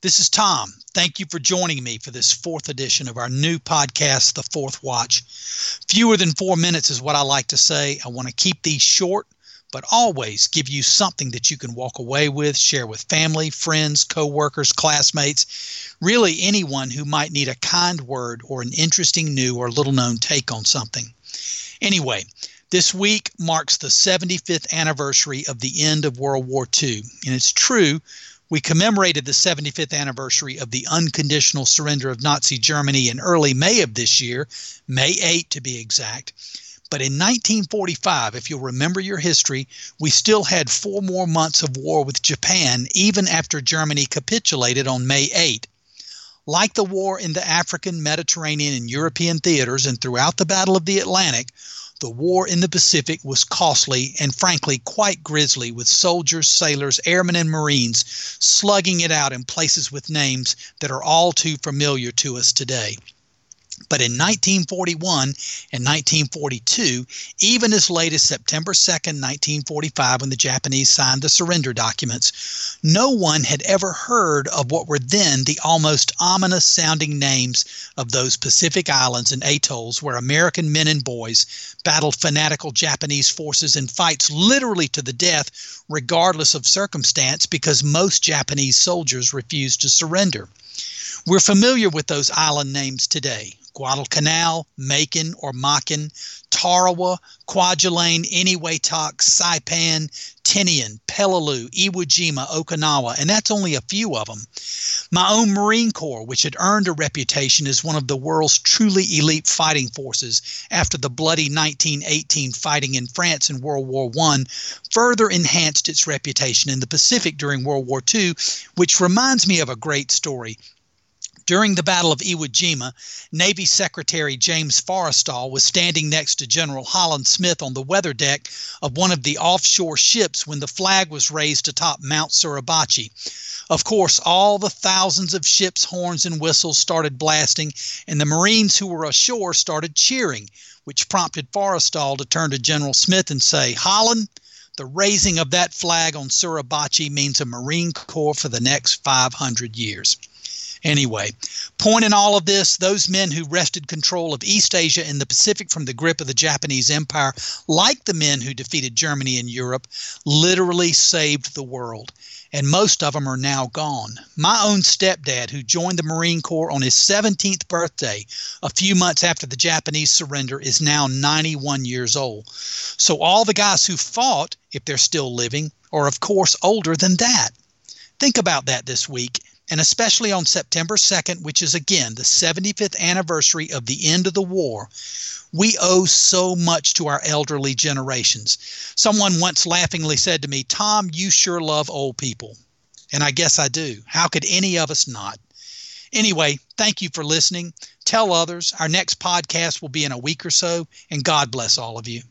This is Tom. Thank you for joining me for this fourth edition of our new podcast, The Fourth Watch. Fewer than four minutes is what I like to say. I want to keep these short, but always give you something that you can walk away with, share with family, friends, co-workers, classmates, really anyone who might need a kind word or an interesting new or little known take on something. Anyway, this week marks the 75th anniversary of the end of World War II. And it's true, we commemorated the 75th anniversary of the unconditional surrender of Nazi Germany in early May of this year, May 8 to be exact. But in 1945, if you'll remember your history, we still had four more months of war with Japan, even after Germany capitulated on May 8. Like the war in the African, Mediterranean, and European theaters and throughout the Battle of the Atlantic, the war in the Pacific was costly and frankly quite grisly, with soldiers, sailors, airmen, and Marines slugging it out in places with names that are all too familiar to us today. But in 1941 and 1942, even as late as September 2, 1945, when the Japanese signed the surrender documents, no one had ever heard of what were then the almost ominous sounding names of those Pacific islands and atolls where American men and boys battled fanatical Japanese forces in fights literally to the death, regardless of circumstance, because most Japanese soldiers refused to surrender. We're familiar with those island names today Guadalcanal, Macon or Makin, Tarawa, Kwajalein, Eniwetok, Saipan, Tinian, Peleliu, Iwo Jima, Okinawa, and that's only a few of them. My own Marine Corps, which had earned a reputation as one of the world's truly elite fighting forces after the bloody 1918 fighting in France in World War I, further enhanced its reputation in the Pacific during World War II, which reminds me of a great story. During the Battle of Iwo Jima, Navy Secretary James Forrestal was standing next to General Holland Smith on the weather deck of one of the offshore ships when the flag was raised atop Mount Suribachi. Of course, all the thousands of ships' horns and whistles started blasting, and the Marines who were ashore started cheering, which prompted Forrestal to turn to General Smith and say, Holland, the raising of that flag on Suribachi means a Marine Corps for the next 500 years. Anyway, point in all of this, those men who wrested control of East Asia and the Pacific from the grip of the Japanese Empire, like the men who defeated Germany in Europe, literally saved the world. And most of them are now gone. My own stepdad, who joined the Marine Corps on his 17th birthday, a few months after the Japanese surrender, is now 91 years old. So all the guys who fought, if they're still living, are of course older than that. Think about that this week and especially on September 2nd, which is again the 75th anniversary of the end of the war, we owe so much to our elderly generations. Someone once laughingly said to me, Tom, you sure love old people. And I guess I do. How could any of us not? Anyway, thank you for listening. Tell others. Our next podcast will be in a week or so, and God bless all of you.